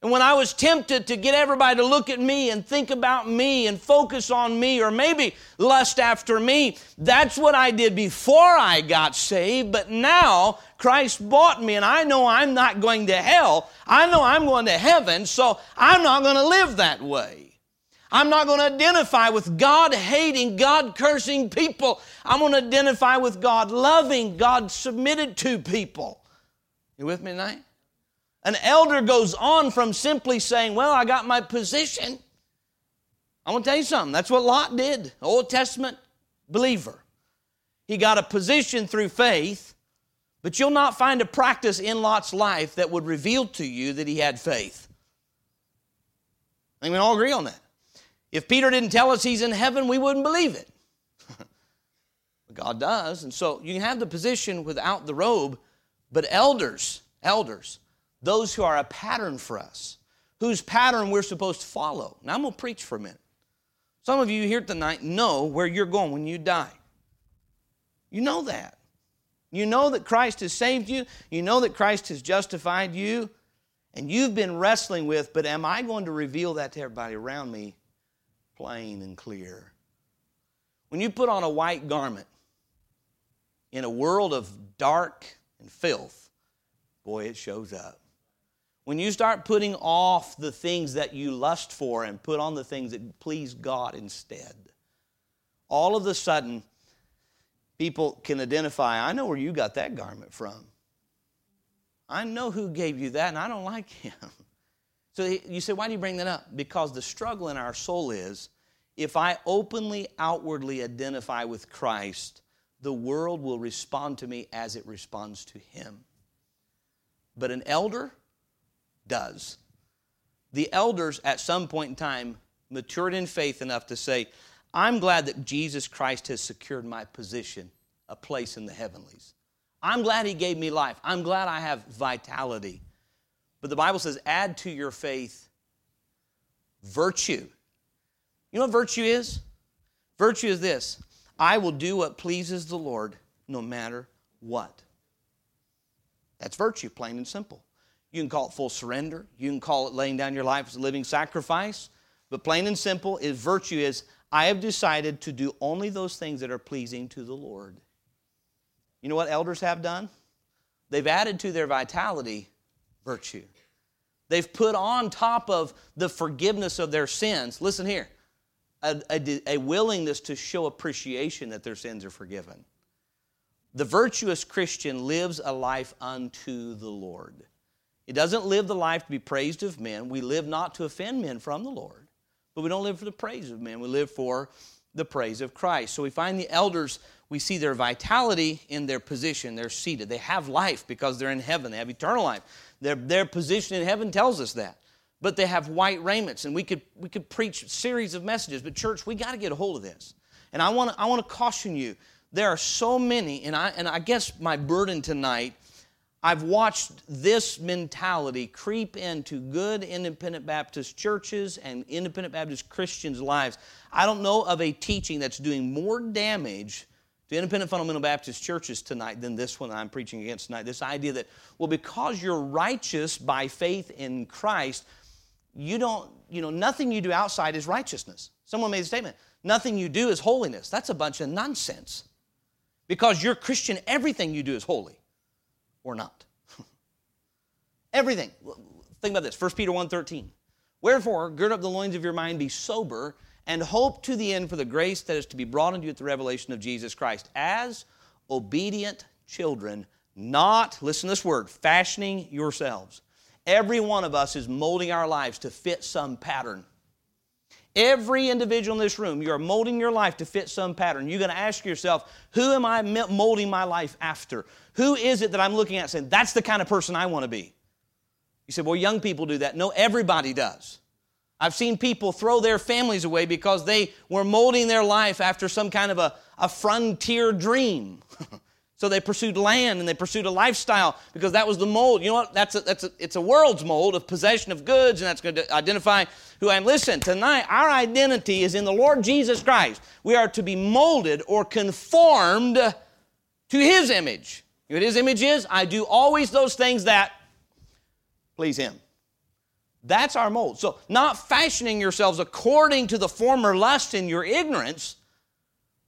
And when I was tempted to get everybody to look at me and think about me and focus on me or maybe lust after me, that's what I did before I got saved. But now Christ bought me and I know I'm not going to hell. I know I'm going to heaven, so I'm not going to live that way. I'm not going to identify with God hating, God cursing people. I'm going to identify with God loving, God submitted to people. You with me tonight? An elder goes on from simply saying, Well, I got my position. I want to tell you something. That's what Lot did, Old Testament believer. He got a position through faith, but you'll not find a practice in Lot's life that would reveal to you that he had faith. I think we all agree on that. If Peter didn't tell us he's in heaven, we wouldn't believe it. God does. And so you can have the position without the robe, but elders, elders, those who are a pattern for us, whose pattern we're supposed to follow. Now, I'm going to preach for a minute. Some of you here tonight know where you're going when you die. You know that. You know that Christ has saved you. You know that Christ has justified you. And you've been wrestling with, but am I going to reveal that to everybody around me plain and clear? When you put on a white garment in a world of dark and filth, boy, it shows up. When you start putting off the things that you lust for and put on the things that please God instead, all of a sudden, people can identify, I know where you got that garment from. I know who gave you that, and I don't like him. So you say, why do you bring that up? Because the struggle in our soul is if I openly, outwardly identify with Christ, the world will respond to me as it responds to him. But an elder does. The elders, at some point in time, matured in faith enough to say, I'm glad that Jesus Christ has secured my position, a place in the heavenlies. I'm glad He gave me life. I'm glad I have vitality. But the Bible says, add to your faith virtue. You know what virtue is? Virtue is this I will do what pleases the Lord no matter what. That's virtue, plain and simple. You can call it full surrender. You can call it laying down your life as a living sacrifice. But plain and simple is virtue is I have decided to do only those things that are pleasing to the Lord. You know what elders have done? They've added to their vitality virtue. They've put on top of the forgiveness of their sins, listen here, a, a, a willingness to show appreciation that their sins are forgiven. The virtuous Christian lives a life unto the Lord. He doesn't live the life to be praised of men. We live not to offend men from the Lord, but we don't live for the praise of men. We live for the praise of Christ. So we find the elders, we see their vitality in their position. They're seated. They have life because they're in heaven, they have eternal life. Their, their position in heaven tells us that. But they have white raiments, and we could, we could preach series of messages, but church, we got to get a hold of this. And I want to I wanna caution you there are so many, and I, and I guess my burden tonight I've watched this mentality creep into good independent Baptist churches and independent Baptist Christians' lives. I don't know of a teaching that's doing more damage to independent fundamental Baptist churches tonight than this one I'm preaching against tonight. This idea that, well, because you're righteous by faith in Christ, you don't, you know, nothing you do outside is righteousness. Someone made a statement, nothing you do is holiness. That's a bunch of nonsense. Because you're Christian, everything you do is holy or not. Everything. Think about this. 1 Peter 1.13. Wherefore, gird up the loins of your mind, be sober, and hope to the end for the grace that is to be brought unto you at the revelation of Jesus Christ. As obedient children, not, listen to this word, fashioning yourselves. Every one of us is molding our lives to fit some pattern. Every individual in this room, you are molding your life to fit some pattern. You're going to ask yourself, who am I molding my life after? Who is it that I'm looking at saying, that's the kind of person I want to be? You said, well, young people do that. No, everybody does. I've seen people throw their families away because they were molding their life after some kind of a, a frontier dream. So they pursued land and they pursued a lifestyle because that was the mold. You know what? That's a, that's a, it's a world's mold of possession of goods, and that's going to identify who I am. Listen, tonight our identity is in the Lord Jesus Christ. We are to be molded or conformed to His image. Know what His image is? I do always those things that please Him. That's our mold. So, not fashioning yourselves according to the former lust in your ignorance,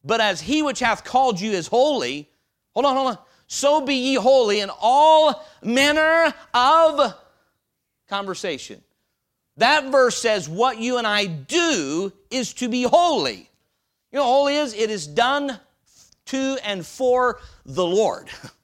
but as He which hath called you is holy Hold on, hold on. So be ye holy in all manner of conversation. That verse says what you and I do is to be holy. You know holy is? It is done to and for the Lord.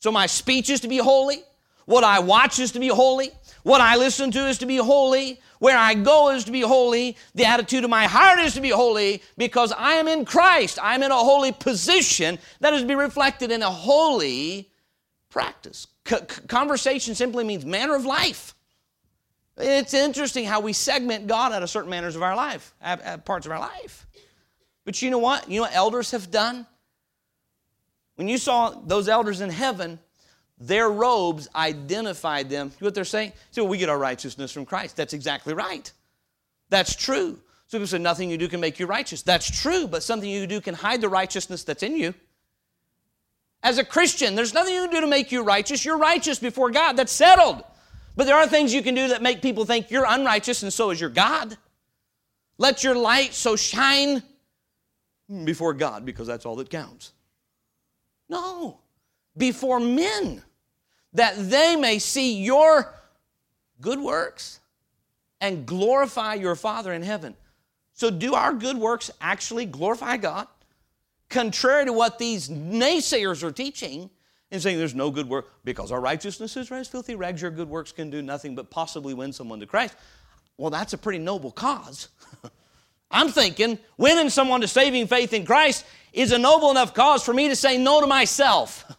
So my speech is to be holy. What I watch is to be holy. What I listen to is to be holy. Where I go is to be holy. The attitude of my heart is to be holy because I am in Christ. I'm in a holy position that is to be reflected in a holy practice. C- conversation simply means manner of life. It's interesting how we segment God out of certain manners of our life, parts of our life. But you know what? You know what elders have done? When you saw those elders in heaven, their robes identified them. You know what they're saying? So we get our righteousness from Christ. That's exactly right. That's true. So people say nothing you do can make you righteous. That's true, but something you do can hide the righteousness that's in you. As a Christian, there's nothing you can do to make you righteous. You're righteous before God. That's settled. But there are things you can do that make people think you're unrighteous and so is your God. Let your light so shine before God because that's all that counts. No, before men that they may see your good works and glorify your Father in heaven. So, do our good works actually glorify God? Contrary to what these naysayers are teaching and saying there's no good work because our righteousness is as filthy rags, your good works can do nothing but possibly win someone to Christ. Well, that's a pretty noble cause. I'm thinking winning someone to saving faith in Christ is a noble enough cause for me to say no to myself.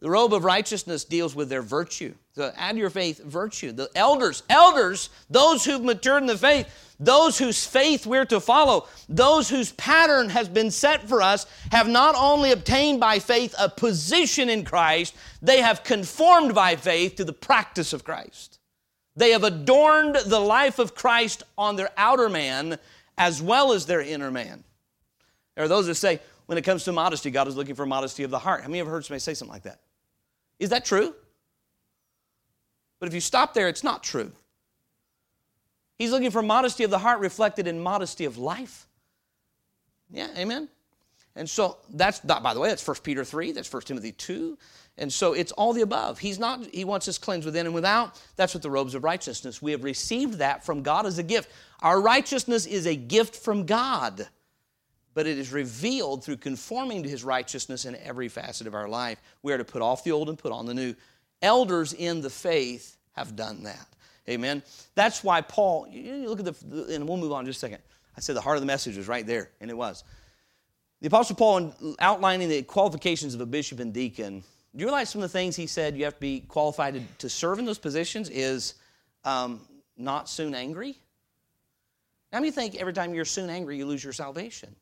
The robe of righteousness deals with their virtue. The add your faith, virtue. The elders, elders, those who've matured in the faith, those whose faith we're to follow, those whose pattern has been set for us, have not only obtained by faith a position in Christ, they have conformed by faith to the practice of Christ. They have adorned the life of Christ on their outer man as well as their inner man. There are those that say, when it comes to modesty, God is looking for modesty of the heart. How many have heard somebody say something like that? Is that true? But if you stop there, it's not true. He's looking for modesty of the heart reflected in modesty of life. Yeah, amen. And so that's by the way, that's 1 Peter 3, that's 1 Timothy 2. And so it's all the above. He's not, he wants us cleansed within and without. That's what the robes of righteousness. We have received that from God as a gift. Our righteousness is a gift from God but it is revealed through conforming to his righteousness in every facet of our life. We are to put off the old and put on the new. Elders in the faith have done that. Amen. That's why Paul, you look at the, and we'll move on just a second. I said the heart of the message was right there, and it was. The Apostle Paul, in outlining the qualifications of a bishop and deacon, do you realize some of the things he said you have to be qualified to, serve in those positions is um, not soon angry? How many think every time you're soon angry, you lose your salvation?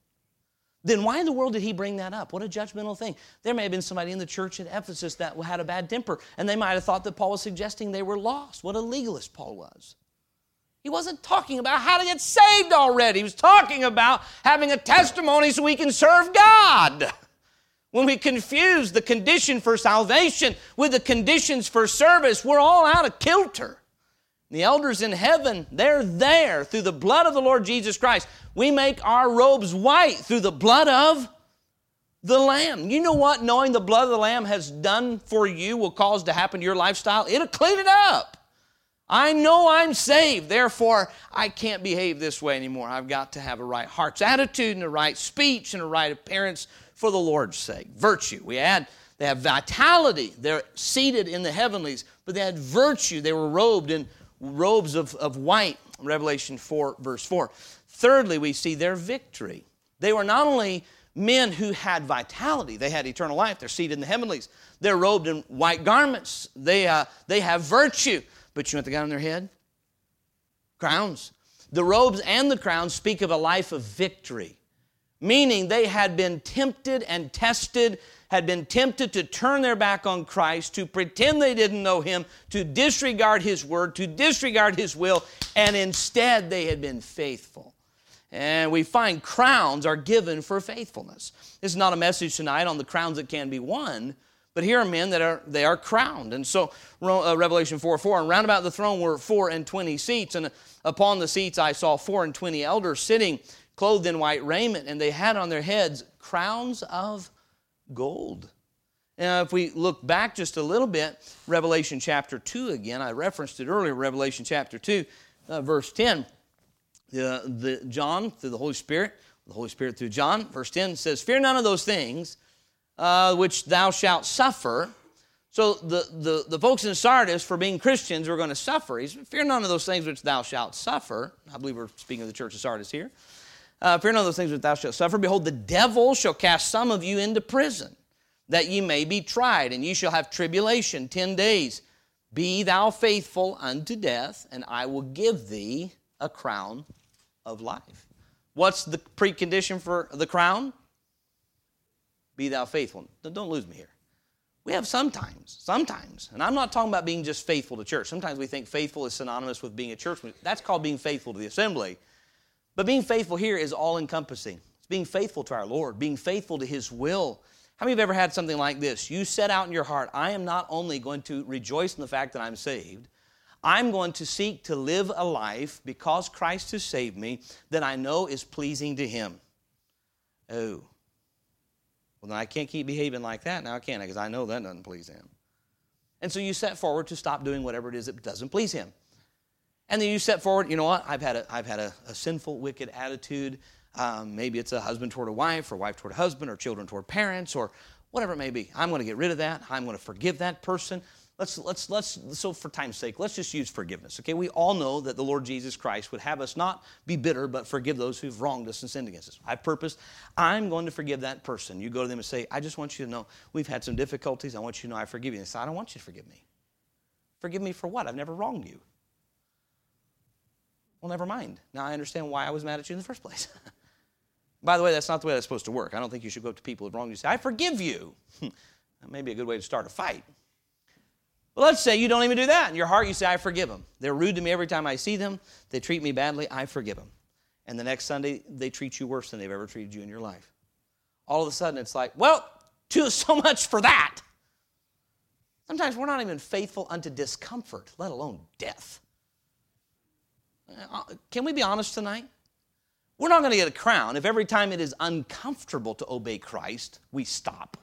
Then why in the world did he bring that up? What a judgmental thing. There may have been somebody in the church at Ephesus that had a bad temper, and they might have thought that Paul was suggesting they were lost. What a legalist Paul was. He wasn't talking about how to get saved already. He was talking about having a testimony so we can serve God. When we confuse the condition for salvation with the conditions for service, we're all out of kilter. The elders in heaven, they're there through the blood of the Lord Jesus Christ. We make our robes white through the blood of the Lamb. You know what knowing the blood of the Lamb has done for you will cause to happen to your lifestyle? It'll clean it up. I know I'm saved, therefore I can't behave this way anymore. I've got to have a right heart's attitude and a right speech and a right appearance for the Lord's sake. Virtue. We add, they have vitality. They're seated in the heavenlies, but they had virtue. They were robed in robes of, of white, Revelation 4, verse 4. Thirdly, we see their victory. They were not only men who had vitality, they had eternal life, they're seated in the heavenlies, they're robed in white garments, they, uh, they have virtue. But you know what they got on their head? Crowns. The robes and the crowns speak of a life of victory. meaning they had been tempted and tested, had been tempted to turn their back on Christ, to pretend they didn't know Him, to disregard His word, to disregard His will, and instead they had been faithful. And we find crowns are given for faithfulness. This is not a message tonight on the crowns that can be won, but here are men that are they are crowned. And so uh, Revelation 4 4, and round about the throne were four and twenty seats, and upon the seats I saw four and twenty elders sitting, clothed in white raiment, and they had on their heads crowns of gold. Now, if we look back just a little bit, Revelation chapter 2 again, I referenced it earlier, Revelation chapter 2, uh, verse 10. The, the, John, through the Holy Spirit, the Holy Spirit through John, verse 10 says, Fear none of those things uh, which thou shalt suffer. So the, the, the folks in Sardis, for being Christians, were going to suffer. He's, Fear none of those things which thou shalt suffer. I believe we're speaking of the church of Sardis here. Uh, fear none of those things which thou shalt suffer. Behold, the devil shall cast some of you into prison, that ye may be tried, and ye shall have tribulation ten days. Be thou faithful unto death, and I will give thee a crown of life. What's the precondition for the crown? Be thou faithful. Don't lose me here. We have sometimes, sometimes, and I'm not talking about being just faithful to church. Sometimes we think faithful is synonymous with being a church. That's called being faithful to the assembly. But being faithful here is all encompassing. It's being faithful to our Lord, being faithful to His will. How many of you have ever had something like this? You set out in your heart, I am not only going to rejoice in the fact that I'm saved, I'm going to seek to live a life because Christ has saved me that I know is pleasing to Him. Oh. Well, then I can't keep behaving like that now, I can I? Because I know that doesn't please Him. And so you set forward to stop doing whatever it is that doesn't please Him. And then you step forward, you know what? I've had a, I've had a, a sinful, wicked attitude. Um, maybe it's a husband toward a wife, or wife toward a husband, or children toward parents, or whatever it may be. I'm going to get rid of that. I'm going to forgive that person. Let's, let's, let's, so for time's sake, let's just use forgiveness. Okay, we all know that the Lord Jesus Christ would have us not be bitter, but forgive those who've wronged us and sinned against us. I purpose, I'm going to forgive that person. You go to them and say, I just want you to know we've had some difficulties. I want you to know I forgive you. And they say, I don't want you to forgive me. Forgive me for what? I've never wronged you. Well, never mind. Now I understand why I was mad at you in the first place. By the way, that's not the way that's supposed to work. I don't think you should go up to people who've wronged you and say, I forgive you. that may be a good way to start a fight. Well, let's say you don't even do that. In your heart, you say, I forgive them. They're rude to me every time I see them. They treat me badly. I forgive them. And the next Sunday, they treat you worse than they've ever treated you in your life. All of a sudden, it's like, well, too, so much for that. Sometimes we're not even faithful unto discomfort, let alone death. Uh, can we be honest tonight? We're not going to get a crown if every time it is uncomfortable to obey Christ, we stop.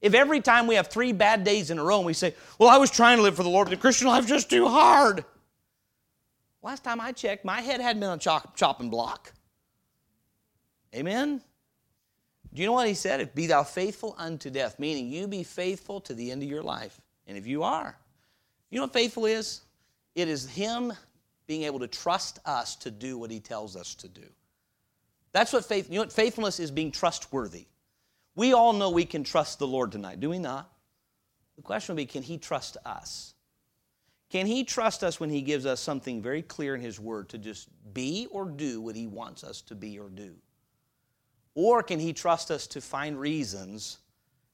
If every time we have three bad days in a row and we say, Well, I was trying to live for the Lord, but the Christian life's just too hard. Last time I checked, my head hadn't been on chop, chopping block. Amen? Do you know what he said? If be thou faithful unto death, meaning you be faithful to the end of your life. And if you are, you know what faithful is? It is him being able to trust us to do what he tells us to do. That's what faith, you know what faithfulness is being trustworthy. We all know we can trust the Lord tonight, do we not? The question would be can He trust us? Can He trust us when He gives us something very clear in His Word to just be or do what He wants us to be or do? Or can He trust us to find reasons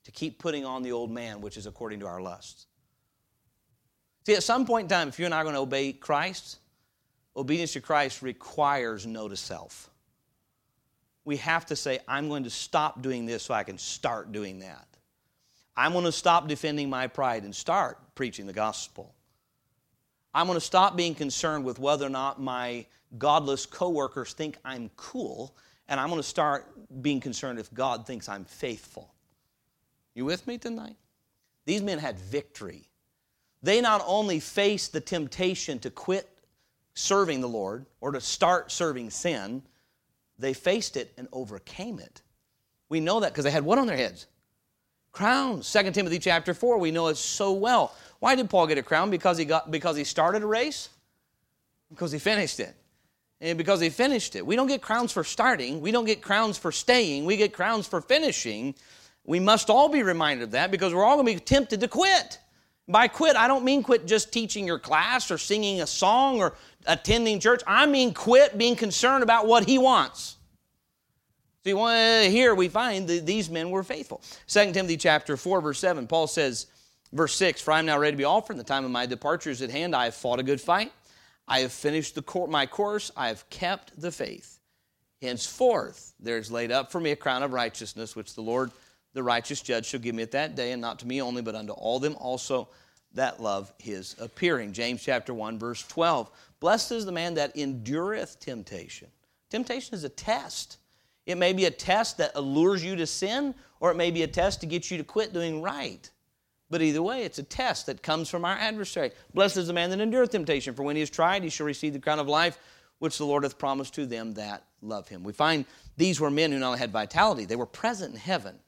to keep putting on the old man, which is according to our lusts? See, at some point in time, if you and I are going to obey Christ, obedience to Christ requires no to self we have to say, I'm going to stop doing this so I can start doing that. I'm going to stop defending my pride and start preaching the gospel. I'm going to stop being concerned with whether or not my godless coworkers think I'm cool, and I'm going to start being concerned if God thinks I'm faithful. You with me tonight? These men had victory. They not only faced the temptation to quit serving the Lord or to start serving sin, they faced it and overcame it. We know that because they had what on their heads? Crowns. 2 Timothy chapter 4, we know it so well. Why did Paul get a crown? Because he got because he started a race? Because he finished it. And because he finished it. We don't get crowns for starting, we don't get crowns for staying, we get crowns for finishing. We must all be reminded of that because we're all going to be tempted to quit. By quit, I don't mean quit just teaching your class or singing a song or attending church. I mean quit being concerned about what he wants. See, uh, here we find that these men were faithful. 2 Timothy chapter 4, verse 7, Paul says, verse 6, For I am now ready to be offered, and the time of my departure is at hand. I have fought a good fight. I have finished cor- my course. I have kept the faith. Henceforth, there is laid up for me a crown of righteousness, which the Lord, the righteous judge, shall give me at that day, and not to me only, but unto all them also that love his appearing. James chapter 1, verse 12. Blessed is the man that endureth temptation. Temptation is a test. It may be a test that allures you to sin, or it may be a test to get you to quit doing right. But either way, it's a test that comes from our adversary. Blessed is the man that endureth temptation, for when he is tried, he shall receive the crown of life which the Lord hath promised to them that love him. We find these were men who not only had vitality, they were present in heaven.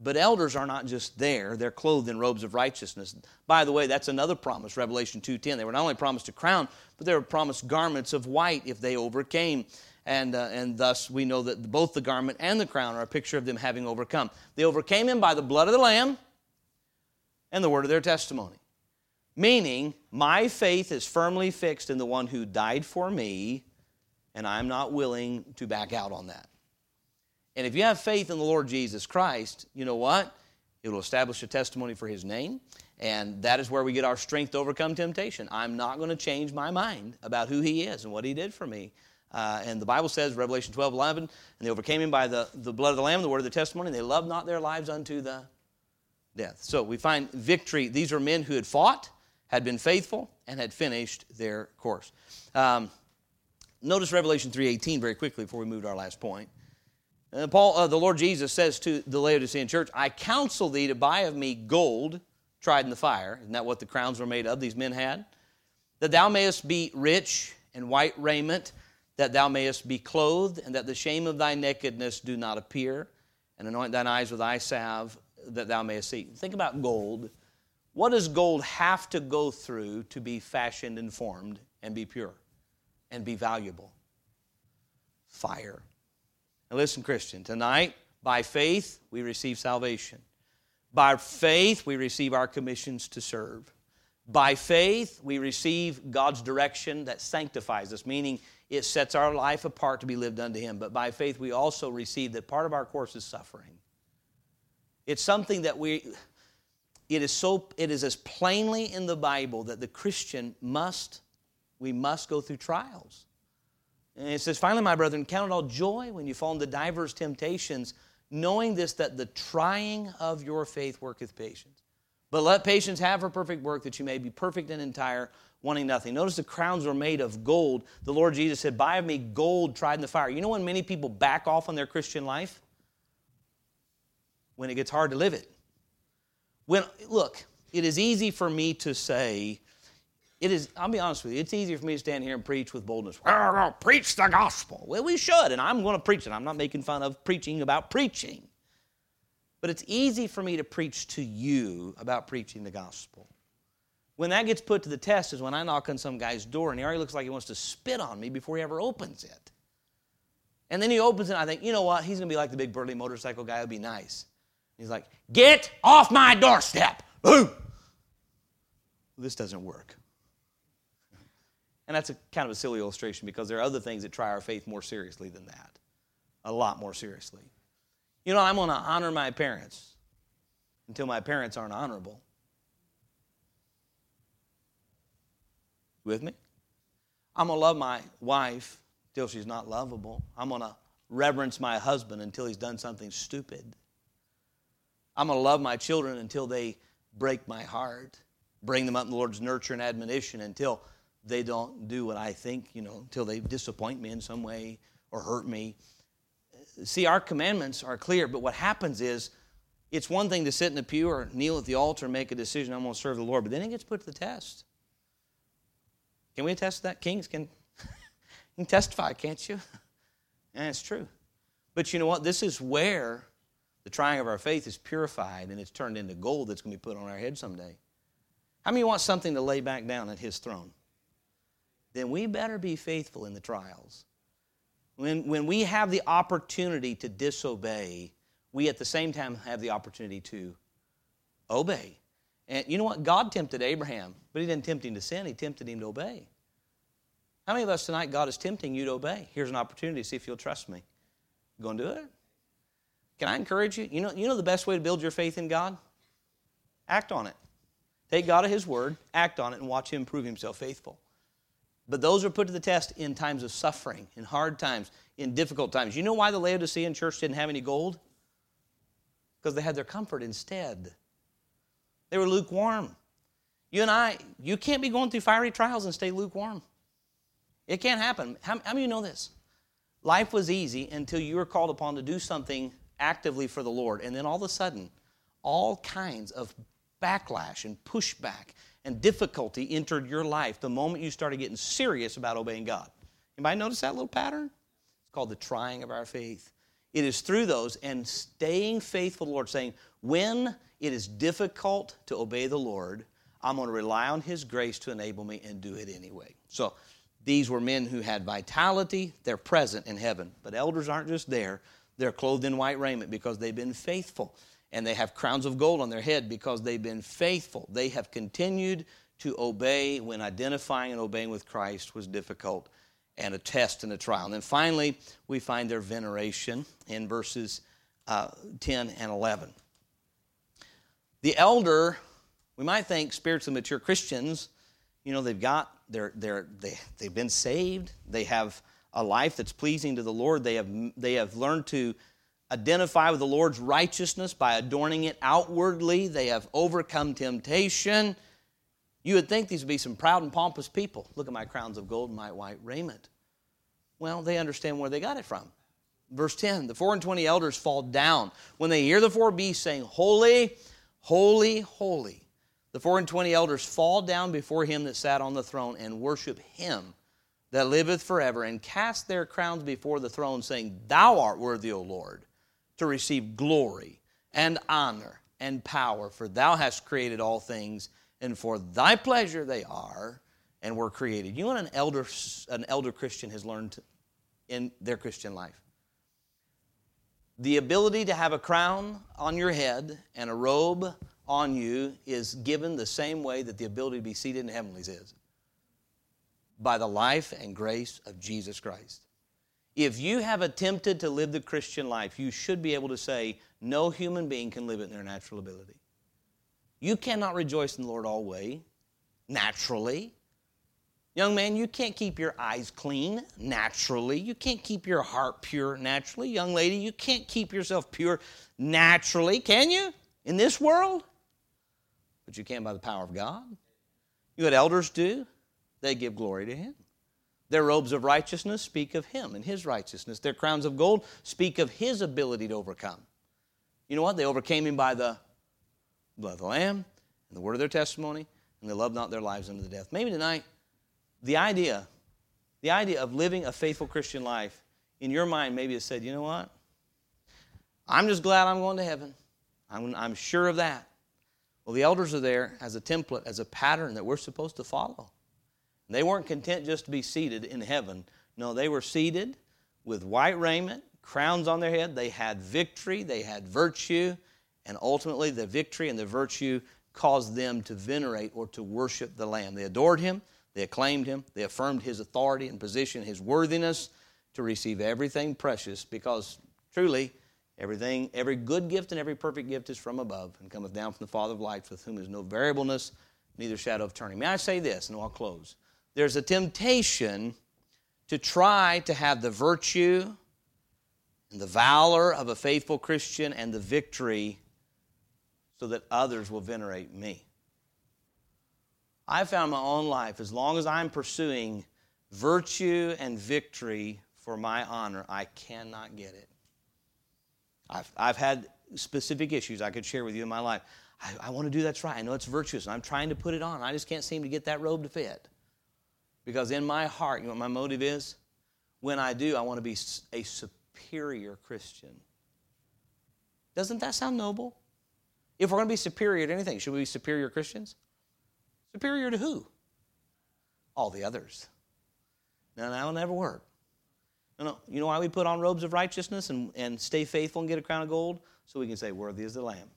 But elders are not just there, they're clothed in robes of righteousness. By the way, that's another promise, Revelation 2:10. They were not only promised a crown, but they were promised garments of white if they overcame. And, uh, and thus we know that both the garment and the crown are a picture of them having overcome. They overcame him by the blood of the Lamb and the word of their testimony. Meaning, my faith is firmly fixed in the one who died for me, and I'm not willing to back out on that. And if you have faith in the Lord Jesus Christ, you know what? It will establish a testimony for his name, and that is where we get our strength to overcome temptation. I'm not going to change my mind about who he is and what he did for me. Uh, and the Bible says, Revelation 12, 11, and they overcame him by the, the blood of the Lamb, the word of the testimony, and they loved not their lives unto the death. So we find victory. These are men who had fought, had been faithful and had finished their course. Um, notice Revelation 3.18 very quickly before we move to our last point. Uh, Paul, uh, the Lord Jesus says to the Laodicean church, I counsel thee to buy of me gold tried in the fire. Isn't that what the crowns were made of, these men had? That thou mayest be rich in white raiment, that thou mayest be clothed, and that the shame of thy nakedness do not appear, and anoint thine eyes with eye salve, that thou mayest see. Think about gold. What does gold have to go through to be fashioned and formed and be pure and be valuable? Fire. Now, listen, Christian, tonight, by faith, we receive salvation. By faith, we receive our commissions to serve. By faith, we receive God's direction that sanctifies us, meaning it sets our life apart to be lived unto Him. But by faith, we also receive that part of our course is suffering. It's something that we, it is so it is as plainly in the bible that the christian must we must go through trials and it says finally my brethren count it all joy when you fall into diverse temptations knowing this that the trying of your faith worketh patience. But let patience have her perfect work that you may be perfect and entire wanting nothing. Notice the crowns were made of gold. The lord jesus said buy of me gold tried in the fire. You know when many people back off on their christian life? When it gets hard to live it. When, look, it is easy for me to say, it is, I'll be honest with you, it's easier for me to stand here and preach with boldness. preach the gospel. Well, we should, and I'm going to preach it. I'm not making fun of preaching about preaching. But it's easy for me to preach to you about preaching the gospel. When that gets put to the test is when I knock on some guy's door and he already looks like he wants to spit on me before he ever opens it. And then he opens it and I think, you know what? He's going to be like the big burly motorcycle guy. It'll be nice. He's like, Get off my doorstep. Boom. This doesn't work. And that's a kind of a silly illustration because there are other things that try our faith more seriously than that. A lot more seriously. You know, I'm going to honor my parents until my parents aren't honorable. With me? I'm going to love my wife till she's not lovable. I'm going to reverence my husband until he's done something stupid. I'm going to love my children until they break my heart, bring them up in the Lord's nurture and admonition until they don't do what I think, you know, until they disappoint me in some way or hurt me. See, our commandments are clear, but what happens is it's one thing to sit in the pew or kneel at the altar and make a decision, I'm going to serve the Lord, but then it gets put to the test. Can we attest that? Kings can, can testify, can't you? And it's true. But you know what? This is where the trying of our faith is purified and it's turned into gold that's going to be put on our head someday. How many want something to lay back down at His throne? Then we better be faithful in the trials. When, when we have the opportunity to disobey, we at the same time have the opportunity to obey. And you know what? God tempted Abraham, but He didn't tempt him to sin, He tempted him to obey. How many of us tonight, God is tempting you to obey? Here's an opportunity to see if you'll trust me. You going to do it? Can I encourage you? You know, you know the best way to build your faith in God? Act on it. Take God at His word, act on it, and watch Him prove Himself faithful. But those are put to the test in times of suffering, in hard times, in difficult times. You know why the Laodicean church didn't have any gold? Because they had their comfort instead. They were lukewarm. You and I, you can't be going through fiery trials and stay lukewarm. It can't happen. How, how many of you know this? Life was easy until you were called upon to do something actively for the Lord. And then all of a sudden, all kinds of backlash and pushback and difficulty entered your life the moment you started getting serious about obeying God. Anybody notice that little pattern? It's called the trying of our faith. It is through those and staying faithful to the Lord, saying, when it is difficult to obey the Lord, I'm going to rely on His grace to enable me and do it anyway. So these were men who had vitality. They're present in heaven. But elders aren't just there, they're clothed in white raiment because they've been faithful. And they have crowns of gold on their head because they've been faithful. They have continued to obey when identifying and obeying with Christ was difficult and a test and a trial. And then finally, we find their veneration in verses uh, 10 and 11. The elder, we might think spiritually mature Christians, you know, they've got, they're, they're, they, they've been saved, they have a life that's pleasing to the Lord, they have, they have learned to identify with the Lord's righteousness by adorning it outwardly, they have overcome temptation. You would think these would be some proud and pompous people. Look at my crowns of gold and my white raiment. Well, they understand where they got it from. Verse 10 The four and twenty elders fall down when they hear the four beasts saying, Holy, holy, holy. The four and twenty elders fall down before him that sat on the throne and worship him that liveth forever and cast their crowns before the throne, saying, Thou art worthy, O Lord, to receive glory and honor and power, for thou hast created all things, and for thy pleasure they are and were created. You know what an elder, an elder Christian has learned in their Christian life? The ability to have a crown on your head and a robe on you is given the same way that the ability to be seated in heavenlies is by the life and grace of Jesus Christ. If you have attempted to live the Christian life, you should be able to say, no human being can live it in their natural ability. You cannot rejoice in the Lord always, naturally. Young man, you can't keep your eyes clean naturally. You can't keep your heart pure naturally. Young lady, you can't keep yourself pure naturally, can you? In this world? But you can by the power of God. You what elders do? They give glory to Him. Their robes of righteousness speak of Him and His righteousness. Their crowns of gold speak of His ability to overcome. You know what? They overcame Him by the blood of the Lamb and the word of their testimony, and they loved not their lives unto the death. Maybe tonight, the idea, the idea of living a faithful Christian life in your mind maybe has said, you know what? I'm just glad I'm going to heaven. I'm, I'm sure of that. Well, the elders are there as a template, as a pattern that we're supposed to follow. They weren't content just to be seated in heaven. No, they were seated with white raiment, crowns on their head. They had victory, they had virtue, and ultimately the victory and the virtue caused them to venerate or to worship the Lamb. They adored him, they acclaimed him, they affirmed his authority and position, his worthiness to receive everything precious because truly everything every good gift and every perfect gift is from above and cometh down from the Father of lights with whom is no variableness neither shadow of turning. May I say this and I'll close there's a temptation to try to have the virtue and the valor of a faithful Christian and the victory so that others will venerate me. I found my own life, as long as I'm pursuing virtue and victory for my honor, I cannot get it. I've, I've had specific issues I could share with you in my life. I, I want to do that's right. I know it's virtuous, and I'm trying to put it on. I just can't seem to get that robe to fit. Because in my heart, you know what my motive is? When I do, I want to be a superior Christian. Doesn't that sound noble? If we're going to be superior to anything, should we be superior Christians? Superior to who? All the others. No, that will never work. No, no. You know why we put on robes of righteousness and, and stay faithful and get a crown of gold? So we can say, Worthy is the Lamb.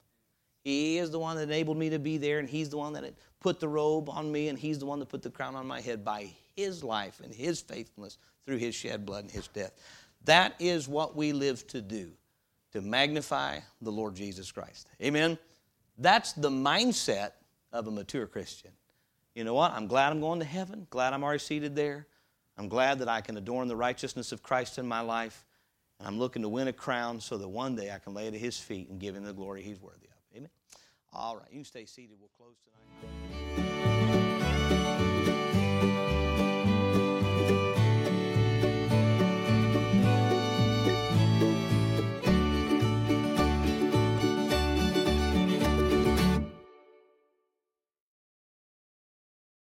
He is the one that enabled me to be there, and He's the one that put the robe on me, and He's the one that put the crown on my head by His life and His faithfulness through His shed blood and His death. That is what we live to do, to magnify the Lord Jesus Christ. Amen? That's the mindset of a mature Christian. You know what? I'm glad I'm going to heaven, glad I'm already seated there. I'm glad that I can adorn the righteousness of Christ in my life. And I'm looking to win a crown so that one day I can lay it at his feet and give him the glory he's worthy of. Amen? All right, you can stay seated. We'll close tonight.